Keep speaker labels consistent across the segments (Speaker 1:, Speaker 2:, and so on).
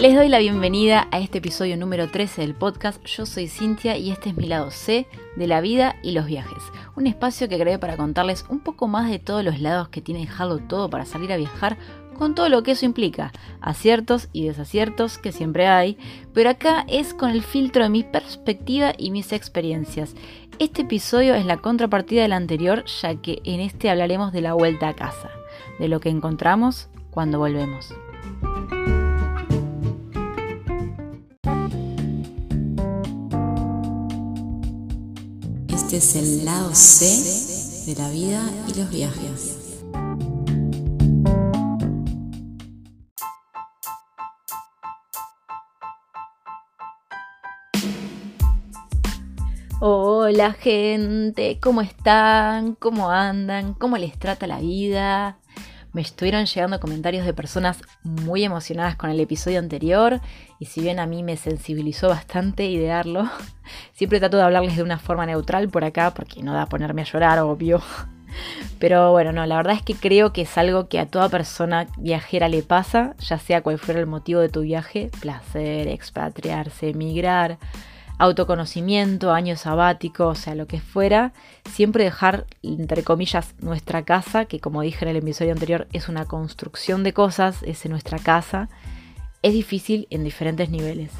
Speaker 1: Les doy la bienvenida a este episodio número 13 del podcast. Yo soy Cintia y este es mi lado C de la vida y los viajes. Un espacio que creé para contarles un poco más de todos los lados que tiene dejado todo para salir a viajar con todo lo que eso implica, aciertos y desaciertos que siempre hay, pero acá es con el filtro de mi perspectiva y mis experiencias. Este episodio es la contrapartida del anterior, ya que en este hablaremos de la vuelta a casa, de lo que encontramos cuando volvemos. Este es el lado C de la vida y los viajes. Hola gente, ¿cómo están? ¿Cómo andan? ¿Cómo les trata la vida? Me estuvieron llegando comentarios de personas muy emocionadas con el episodio anterior y si bien a mí me sensibilizó bastante idearlo, siempre trato de hablarles de una forma neutral por acá porque no da ponerme a llorar, obvio. Pero bueno, no, la verdad es que creo que es algo que a toda persona viajera le pasa, ya sea cual fuera el motivo de tu viaje, placer, expatriarse, emigrar, autoconocimiento, año sabático, o sea, lo que fuera, siempre dejar, entre comillas, nuestra casa, que como dije en el episodio anterior, es una construcción de cosas, es nuestra casa, es difícil en diferentes niveles.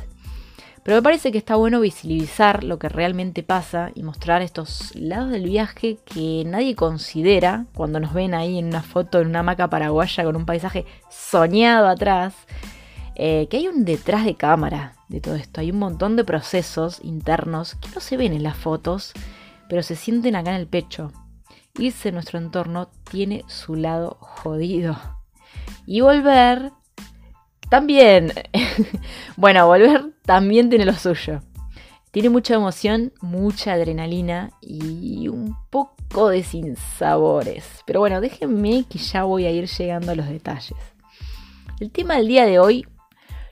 Speaker 1: Pero me parece que está bueno visibilizar lo que realmente pasa y mostrar estos lados del viaje que nadie considera cuando nos ven ahí en una foto en una hamaca paraguaya con un paisaje soñado atrás, eh, que hay un detrás de cámara, de todo esto. Hay un montón de procesos internos que no se ven en las fotos, pero se sienten acá en el pecho. Irse nuestro entorno tiene su lado jodido. Y volver también. bueno, volver también tiene lo suyo. Tiene mucha emoción, mucha adrenalina y un poco de sinsabores. Pero bueno, déjenme que ya voy a ir llegando a los detalles. El tema del día de hoy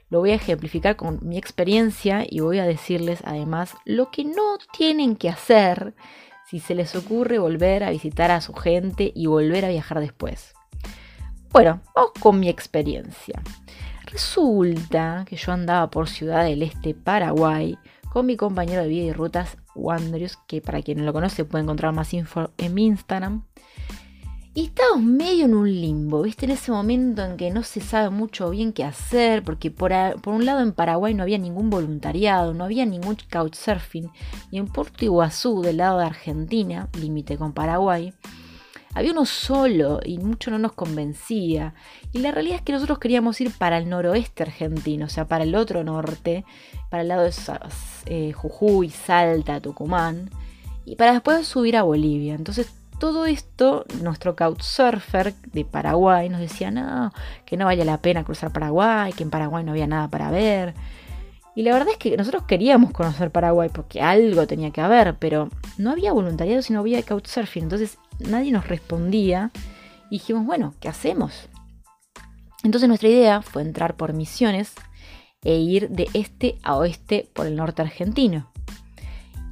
Speaker 1: lo voy a ejemplificar con mi experiencia y voy a decirles además lo que no tienen que hacer si se les ocurre volver a visitar a su gente y volver a viajar después. Bueno, vamos con mi experiencia. Resulta que yo andaba por Ciudad del Este, Paraguay, con mi compañero de vida y rutas, Wandrius, que para quien no lo conoce puede encontrar más info en mi Instagram. Y estábamos medio en un limbo, ¿viste? En ese momento en que no se sabe mucho bien qué hacer, porque por, un lado en Paraguay no había ningún voluntariado, no había ningún couchsurfing, y en Puerto Iguazú, del lado de Argentina, límite con Paraguay, había uno solo y mucho no nos convencía. Y la realidad es que nosotros queríamos ir para el noroeste argentino, o sea, para el otro norte, para el lado de eh, Jujuy, Salta, Tucumán, y para después subir a Bolivia. Entonces todo esto, nuestro couchsurfer de Paraguay nos decía, no, que no valía la pena cruzar Paraguay, que en Paraguay no había nada para ver. Y la verdad es que nosotros queríamos conocer Paraguay porque algo tenía que haber, pero no había voluntariado, sino había couchsurfing. Entonces nadie nos respondía. Y dijimos, bueno, ¿qué hacemos? Entonces nuestra idea fue entrar por misiones e ir de este a oeste por el norte argentino.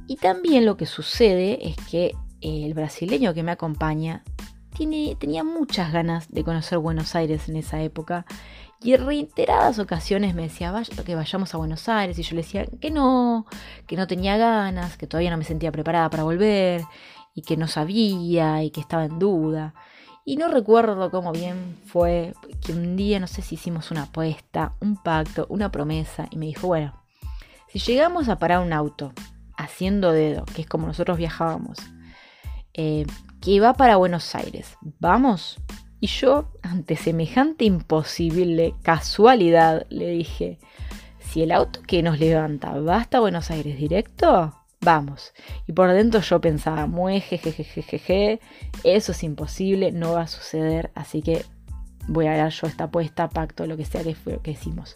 Speaker 1: Y también lo que sucede es que el brasileño que me acompaña tiene, tenía muchas ganas de conocer Buenos Aires en esa época. Y en reiteradas ocasiones me decía que vayamos a Buenos Aires y yo le decía que no, que no tenía ganas, que todavía no me sentía preparada para volver y que no sabía y que estaba en duda. Y no recuerdo cómo bien fue que un día, no sé si hicimos una apuesta, un pacto, una promesa, y me dijo, bueno, si llegamos a parar un auto haciendo dedo, que es como nosotros viajábamos, eh, que va para Buenos Aires. ¿Vamos? Y yo, ante semejante imposible casualidad, le dije, si el auto que nos levanta va hasta Buenos Aires directo, vamos. Y por dentro yo pensaba, jejejejeje, eso es imposible, no va a suceder, así que voy a dar yo esta apuesta, pacto, lo que sea que fue que hicimos.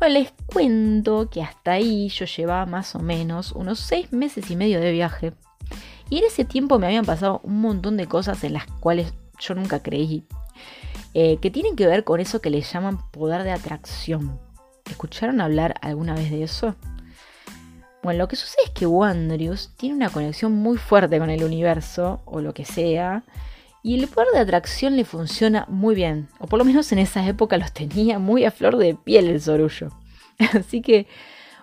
Speaker 1: Bueno, les cuento que hasta ahí yo llevaba más o menos unos seis meses y medio de viaje y en ese tiempo me habían pasado un montón de cosas en las cuales yo nunca creí. Eh, que tienen que ver con eso que le llaman poder de atracción. ¿Escucharon hablar alguna vez de eso? Bueno, lo que sucede es que Wandrius tiene una conexión muy fuerte con el universo, o lo que sea, Y el poder de atracción le funciona muy bien, o por lo menos en esa época los tenía muy a flor de piel el sorullo. Así que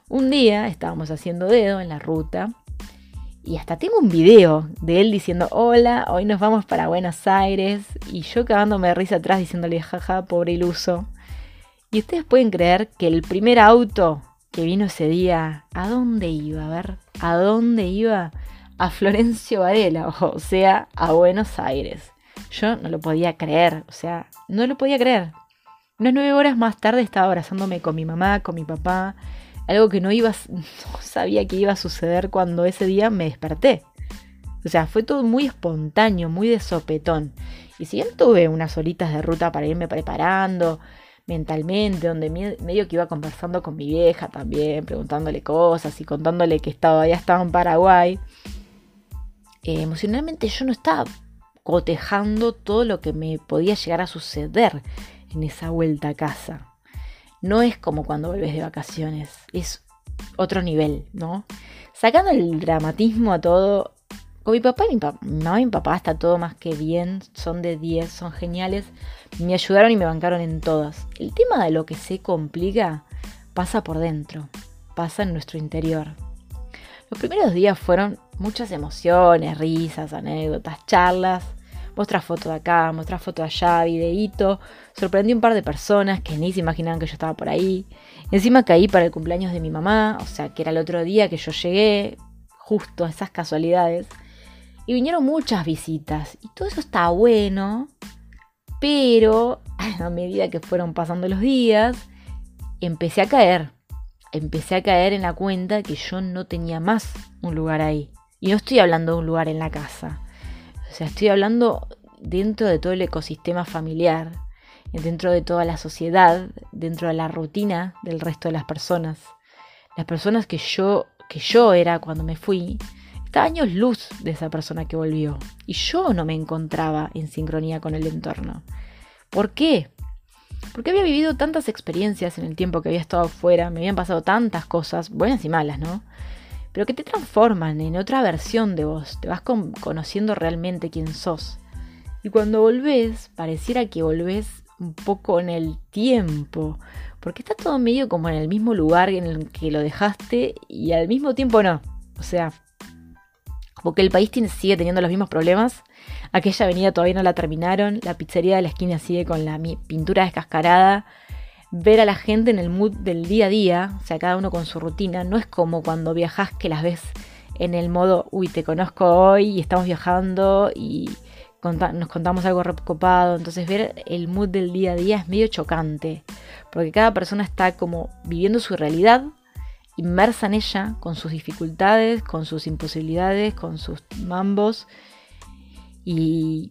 Speaker 1: un día estábamos haciendo dedo en la ruta y hasta tengo un video de él diciendo, hola, hoy nos vamos para Buenos Aires. Y yo cagándome de risa atrás diciéndole, jaja, pobre iluso. Y ustedes pueden creer que el primer auto que vino ese día, ¿a dónde iba? A ver, ¿a dónde iba? A Florencio Varela, o sea, a Buenos Aires. Yo no lo podía creer, o sea, no lo podía creer. Unas nueve horas más tarde estaba abrazándome con mi mamá, con mi papá, algo que no iba, no sabía que iba a suceder cuando ese día me desperté. O sea, fue todo muy espontáneo, muy de sopetón. Y si bien tuve unas horitas de ruta para irme preparando, mentalmente, donde medio que iba conversando con mi vieja también, preguntándole cosas y contándole que estaba, ya estaba en Paraguay. Eh, emocionalmente yo no estaba cotejando todo lo que me podía llegar a suceder en esa vuelta a casa. No es como cuando vuelves de vacaciones, es otro nivel, ¿no? Sacando el dramatismo a todo, mi papá y mi, mamá y mi papá está todo más que bien, son de 10, son geniales. Me ayudaron y me bancaron en todas. El tema de lo que se complica pasa por dentro, pasa en nuestro interior. Los primeros días fueron muchas emociones, risas, anécdotas, charlas. Muestra foto de acá, muestra foto de allá, videíto. Sorprendí un par de personas que ni se imaginaban que yo estaba por ahí. Encima caí para el cumpleaños de mi mamá, o sea que era el otro día que yo llegué, justo a esas casualidades. Y vinieron muchas visitas. Y todo eso está bueno. Pero a medida que fueron pasando los días, empecé a caer. Empecé a caer en la cuenta que yo no tenía más un lugar ahí. Y no estoy hablando de un lugar en la casa. O sea, estoy hablando dentro de todo el ecosistema familiar, dentro de toda la sociedad, dentro de la rutina del resto de las personas. Las personas que yo, que yo era cuando me fui, años luz de esa persona que volvió. Y yo no me encontraba en sincronía con el entorno. ¿Por qué? Porque había vivido tantas experiencias en el tiempo que había estado afuera, me habían pasado tantas cosas, buenas y malas, ¿no? Pero que te transforman en otra versión de vos, te vas conociendo realmente quién sos. Y cuando volvés, pareciera que volvés un poco en el tiempo, porque está todo medio como en el mismo lugar en el que lo dejaste y al mismo tiempo no. O sea, porque el país sigue teniendo los mismos problemas. Aquella avenida todavía no la terminaron, la pizzería de la esquina sigue con la pintura descascarada. Ver a la gente en el mood del día a día, o sea, cada uno con su rutina, no es como cuando viajas que las ves en el modo, uy, te conozco hoy y estamos viajando y nos contamos algo recopado. Entonces ver el mood del día a día es medio chocante, porque cada persona está como viviendo su realidad inmersa en ella, con sus dificultades, con sus imposibilidades, con sus mambos, y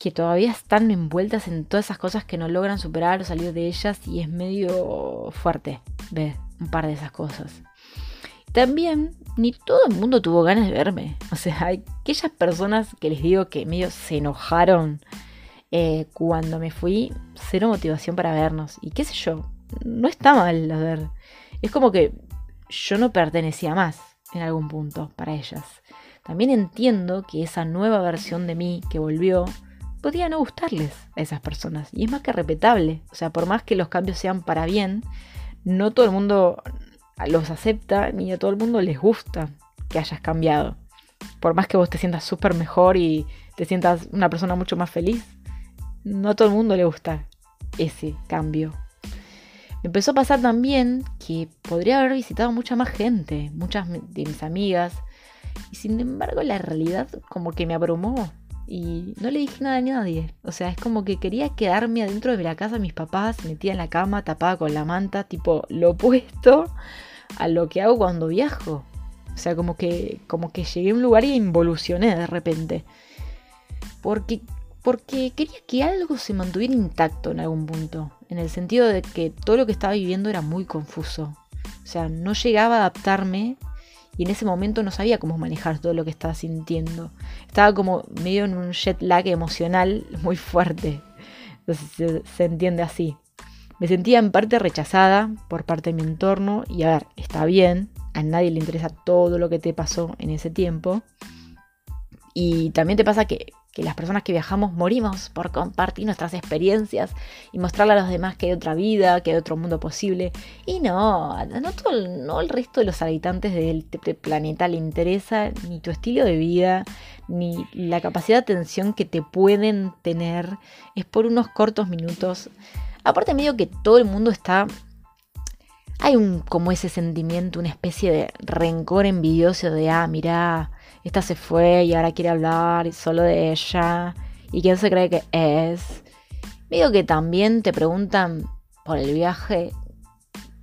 Speaker 1: que todavía están envueltas en todas esas cosas que no logran superar o salir de ellas, y es medio fuerte ver un par de esas cosas. También ni todo el mundo tuvo ganas de verme. O sea, aquellas personas que les digo que medio se enojaron eh, cuando me fui, cero motivación para vernos. Y qué sé yo, no está mal a ver. Es como que yo no pertenecía más en algún punto para ellas. También entiendo que esa nueva versión de mí que volvió podía no gustarles a esas personas. Y es más que respetable. O sea, por más que los cambios sean para bien, no todo el mundo los acepta ni a todo el mundo les gusta que hayas cambiado. Por más que vos te sientas súper mejor y te sientas una persona mucho más feliz, no a todo el mundo le gusta ese cambio empezó a pasar también que podría haber visitado mucha más gente, muchas de mis amigas, y sin embargo la realidad como que me abrumó y no le dije nada a nadie. O sea, es como que quería quedarme adentro de la casa de mis papás, metida en la cama, tapada con la manta, tipo lo opuesto a lo que hago cuando viajo. O sea, como que, como que llegué a un lugar y involucioné de repente. Porque porque quería que algo se mantuviera intacto en algún punto, en el sentido de que todo lo que estaba viviendo era muy confuso. O sea, no llegaba a adaptarme y en ese momento no sabía cómo manejar todo lo que estaba sintiendo. Estaba como medio en un jet lag emocional muy fuerte. Entonces se, entiende así. Me sentía en parte rechazada por parte de mi entorno y a ver, está bien, a nadie le interesa todo lo que te pasó en ese tiempo. Y también te pasa que que las personas que viajamos morimos por compartir nuestras experiencias y mostrarle a los demás que hay otra vida, que hay otro mundo posible. Y no, no, todo no el resto de los habitantes del planeta le interesa ni tu estilo de vida, ni la capacidad de atención que te pueden tener. Es por unos cortos minutos. Aparte medio que todo el mundo está hay un como ese sentimiento, una especie de rencor envidioso de, ah, mira, esta se fue y ahora quiere hablar solo de ella. ¿Y quién se cree que es? Digo que también te preguntan por el viaje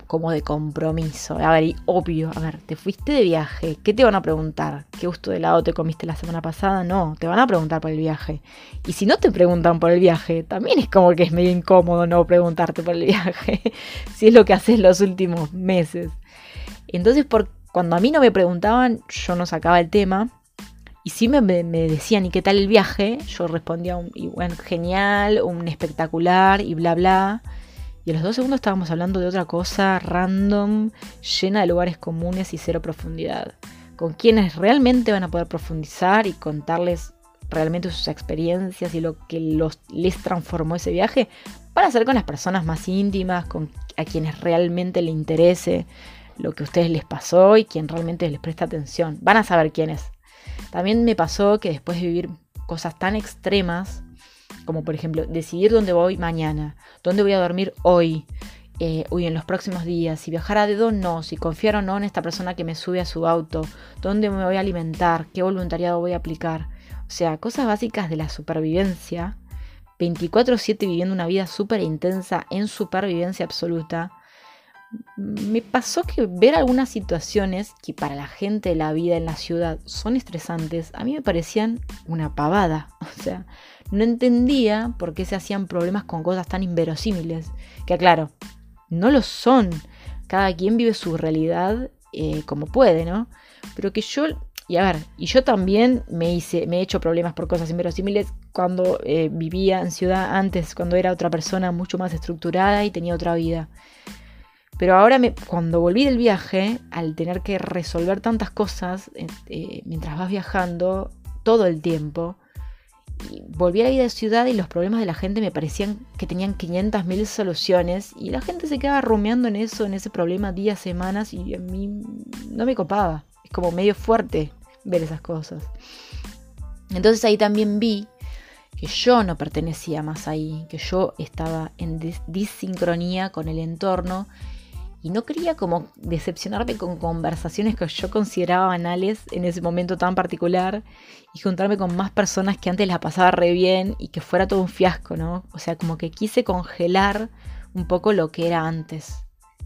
Speaker 1: como de compromiso. A ver, y obvio, a ver, te fuiste de viaje, ¿qué te van a preguntar? ¿Qué gusto de helado te comiste la semana pasada? No, te van a preguntar por el viaje. Y si no te preguntan por el viaje, también es como que es medio incómodo no preguntarte por el viaje, si es lo que haces los últimos meses. Entonces, por, cuando a mí no me preguntaban, yo no sacaba el tema. Y si me, me, decían, ¿y qué tal el viaje? Yo respondía, un, y bueno, genial, un espectacular y bla, bla. Y a los dos segundos estábamos hablando de otra cosa random, llena de lugares comunes y cero profundidad. Con quienes realmente van a poder profundizar y contarles realmente sus experiencias y lo que los, les transformó ese viaje, van a ser con las personas más íntimas, con a quienes realmente le interese lo que a ustedes les pasó y quien realmente les presta atención. Van a saber quién es. También me pasó que después de vivir cosas tan extremas, como por ejemplo decidir dónde voy mañana, dónde voy a dormir hoy, eh, en los próximos días, si viajar a dedo no, si confiar o no en esta persona que me sube a su auto, dónde me voy a alimentar, qué voluntariado voy a aplicar. O sea, cosas básicas de la supervivencia, 24/7 viviendo una vida súper intensa en supervivencia absoluta. Me pasó que ver algunas situaciones que para la gente de la vida en la ciudad son estresantes, a mí me parecían una pavada. O sea, no entendía por qué se hacían problemas con cosas tan inverosímiles. Que claro, no lo son. Cada quien vive su realidad eh, como puede, ¿no? Pero que yo, y a ver, y yo también me hice, me he hecho problemas por cosas inverosímiles cuando eh, vivía en ciudad antes, cuando era otra persona mucho más estructurada y tenía otra vida. Pero ahora, me, cuando volví del viaje, al tener que resolver tantas cosas eh, mientras vas viajando todo el tiempo, volví a la vida de ciudad y los problemas de la gente me parecían que tenían 500.000 soluciones y la gente se quedaba rumeando en eso, en ese problema días, semanas y a mí no me copaba. Es como medio fuerte ver esas cosas. Entonces ahí también vi que yo no pertenecía más ahí, que yo estaba en disincronía con el entorno y no quería como decepcionarme con conversaciones que yo consideraba banales en ese momento tan particular y juntarme con más personas que antes la pasaba re bien y que fuera todo un fiasco, ¿no? O sea, como que quise congelar un poco lo que era antes,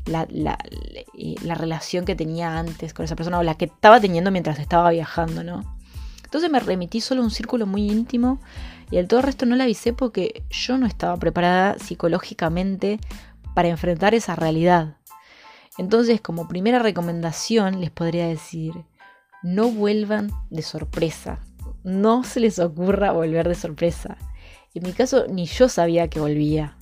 Speaker 1: la, la, eh, la relación que tenía antes con esa persona o la que estaba teniendo mientras estaba viajando, ¿no? Entonces me remití solo a un círculo muy íntimo y al todo el resto no le avisé porque yo no estaba preparada psicológicamente para enfrentar esa realidad. Entonces, como primera recomendación, les podría decir, no vuelvan de sorpresa. No se les ocurra volver de sorpresa. En mi caso, ni yo sabía que volvía.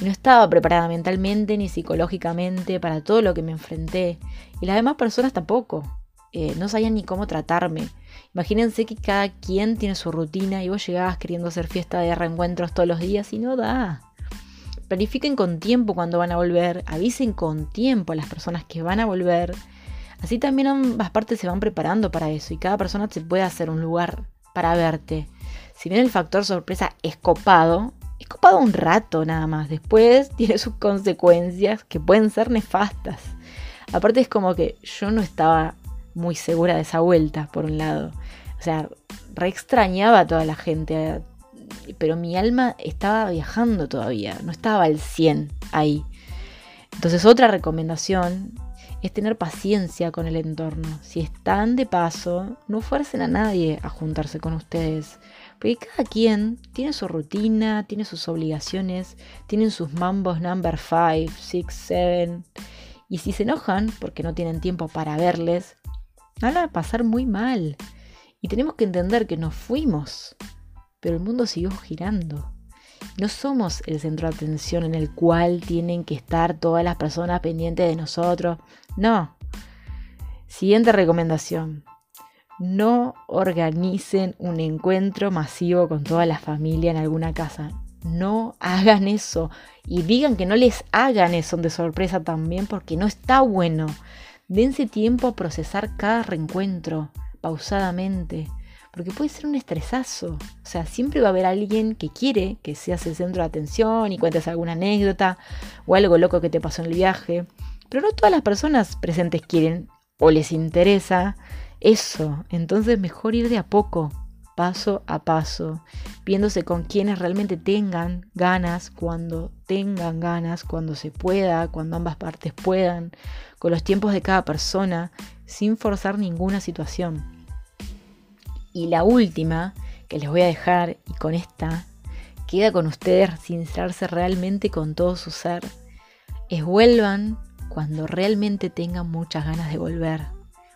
Speaker 1: Y no estaba preparada mentalmente ni psicológicamente para todo lo que me enfrenté. Y las demás personas tampoco. Eh, no sabían ni cómo tratarme. Imagínense que cada quien tiene su rutina y vos llegabas queriendo hacer fiesta de reencuentros todos los días y no da. Planifiquen con tiempo cuando van a volver, avisen con tiempo a las personas que van a volver. Así también ambas partes se van preparando para eso y cada persona se puede hacer un lugar para verte. Si bien el factor sorpresa es copado, es copado un rato nada más. Después tiene sus consecuencias que pueden ser nefastas. Aparte es como que yo no estaba muy segura de esa vuelta, por un lado. O sea, re extrañaba a toda la gente, pero mi alma estaba viajando todavía, no estaba al 100 ahí. Entonces otra recomendación es tener paciencia con el entorno. Si están de paso, no fuercen a nadie a juntarse con ustedes. Porque cada quien tiene su rutina, tiene sus obligaciones, tienen sus mambos number 5, 6, 7. Y si se enojan porque no tienen tiempo para verles, van a pasar muy mal. Y tenemos que entender que nos fuimos pero el mundo siguió girando. No somos el centro de atención en el cual tienen que estar todas las personas pendientes de nosotros. No. Siguiente recomendación. no organicen un encuentro masivo con toda la familia en alguna casa. No hagan eso. Y digan que no les hagan eso de sorpresa también porque no está bueno. Dense tiempo a procesar cada reencuentro pausadamente. Porque puede ser un estresazo. O sea, siempre va a haber alguien que quiere que seas el centro de atención y cuentes alguna anécdota o algo loco que te pasó en el viaje. Pero no todas las personas presentes quieren o les interesa eso. Entonces mejor ir de a poco, paso a paso, viéndose con quienes realmente tengan ganas, cuando tengan ganas, cuando se pueda, cuando ambas partes puedan, con los tiempos de cada persona, sin forzar ninguna situación. Y la última que les voy a dejar, y con esta queda con ustedes sincerarse realmente con todo su ser, es vuelvan cuando realmente tengan muchas ganas de volver.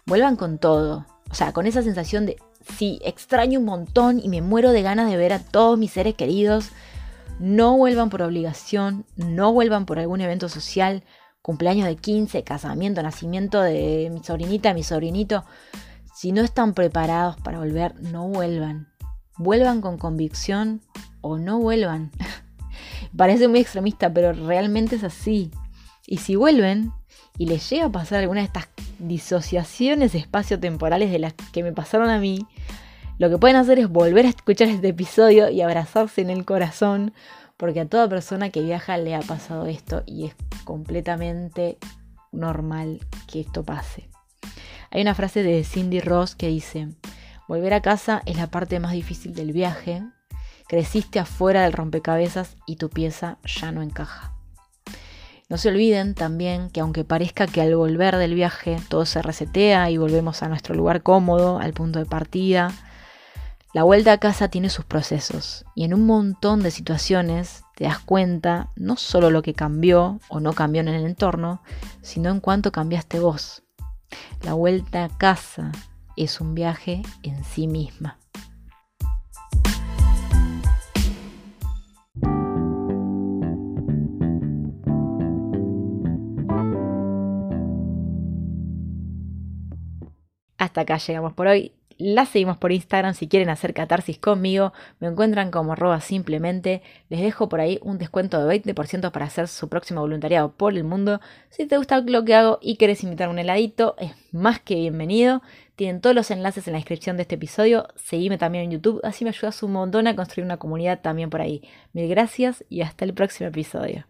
Speaker 1: Vuelvan con todo. O sea, con esa sensación de, sí, extraño un montón y me muero de ganas de ver a todos mis seres queridos. No vuelvan por obligación, no vuelvan por algún evento social, cumpleaños de 15, casamiento, nacimiento de mi sobrinita, mi sobrinito. Si no están preparados para volver, no vuelvan. Vuelvan con convicción o no vuelvan. Parece muy extremista, pero realmente es así. Y si vuelven y les llega a pasar alguna de estas disociaciones espaciotemporales de las que me pasaron a mí, lo que pueden hacer es volver a escuchar este episodio y abrazarse en el corazón, porque a toda persona que viaja le ha pasado esto y es completamente normal que esto pase. Hay una frase de Cindy Ross que dice, volver a casa es la parte más difícil del viaje, creciste afuera del rompecabezas y tu pieza ya no encaja. No se olviden también que aunque parezca que al volver del viaje todo se resetea y volvemos a nuestro lugar cómodo, al punto de partida, la vuelta a casa tiene sus procesos y en un montón de situaciones te das cuenta no solo lo que cambió o no cambió en el entorno, sino en cuánto cambiaste vos. La vuelta a casa es un viaje en sí misma. Hasta acá llegamos por hoy la seguimos por Instagram si quieren hacer catarsis conmigo. Me encuentran como arroba simplemente. Les dejo por ahí un descuento de 20% para hacer su próximo voluntariado por el mundo. Si te gusta lo que hago y quieres invitar un heladito, es más que bienvenido. Tienen todos los enlaces en la descripción de este episodio. Seguime también en YouTube, así me ayudas un montón a construir una comunidad también por ahí. Mil gracias y hasta el próximo episodio.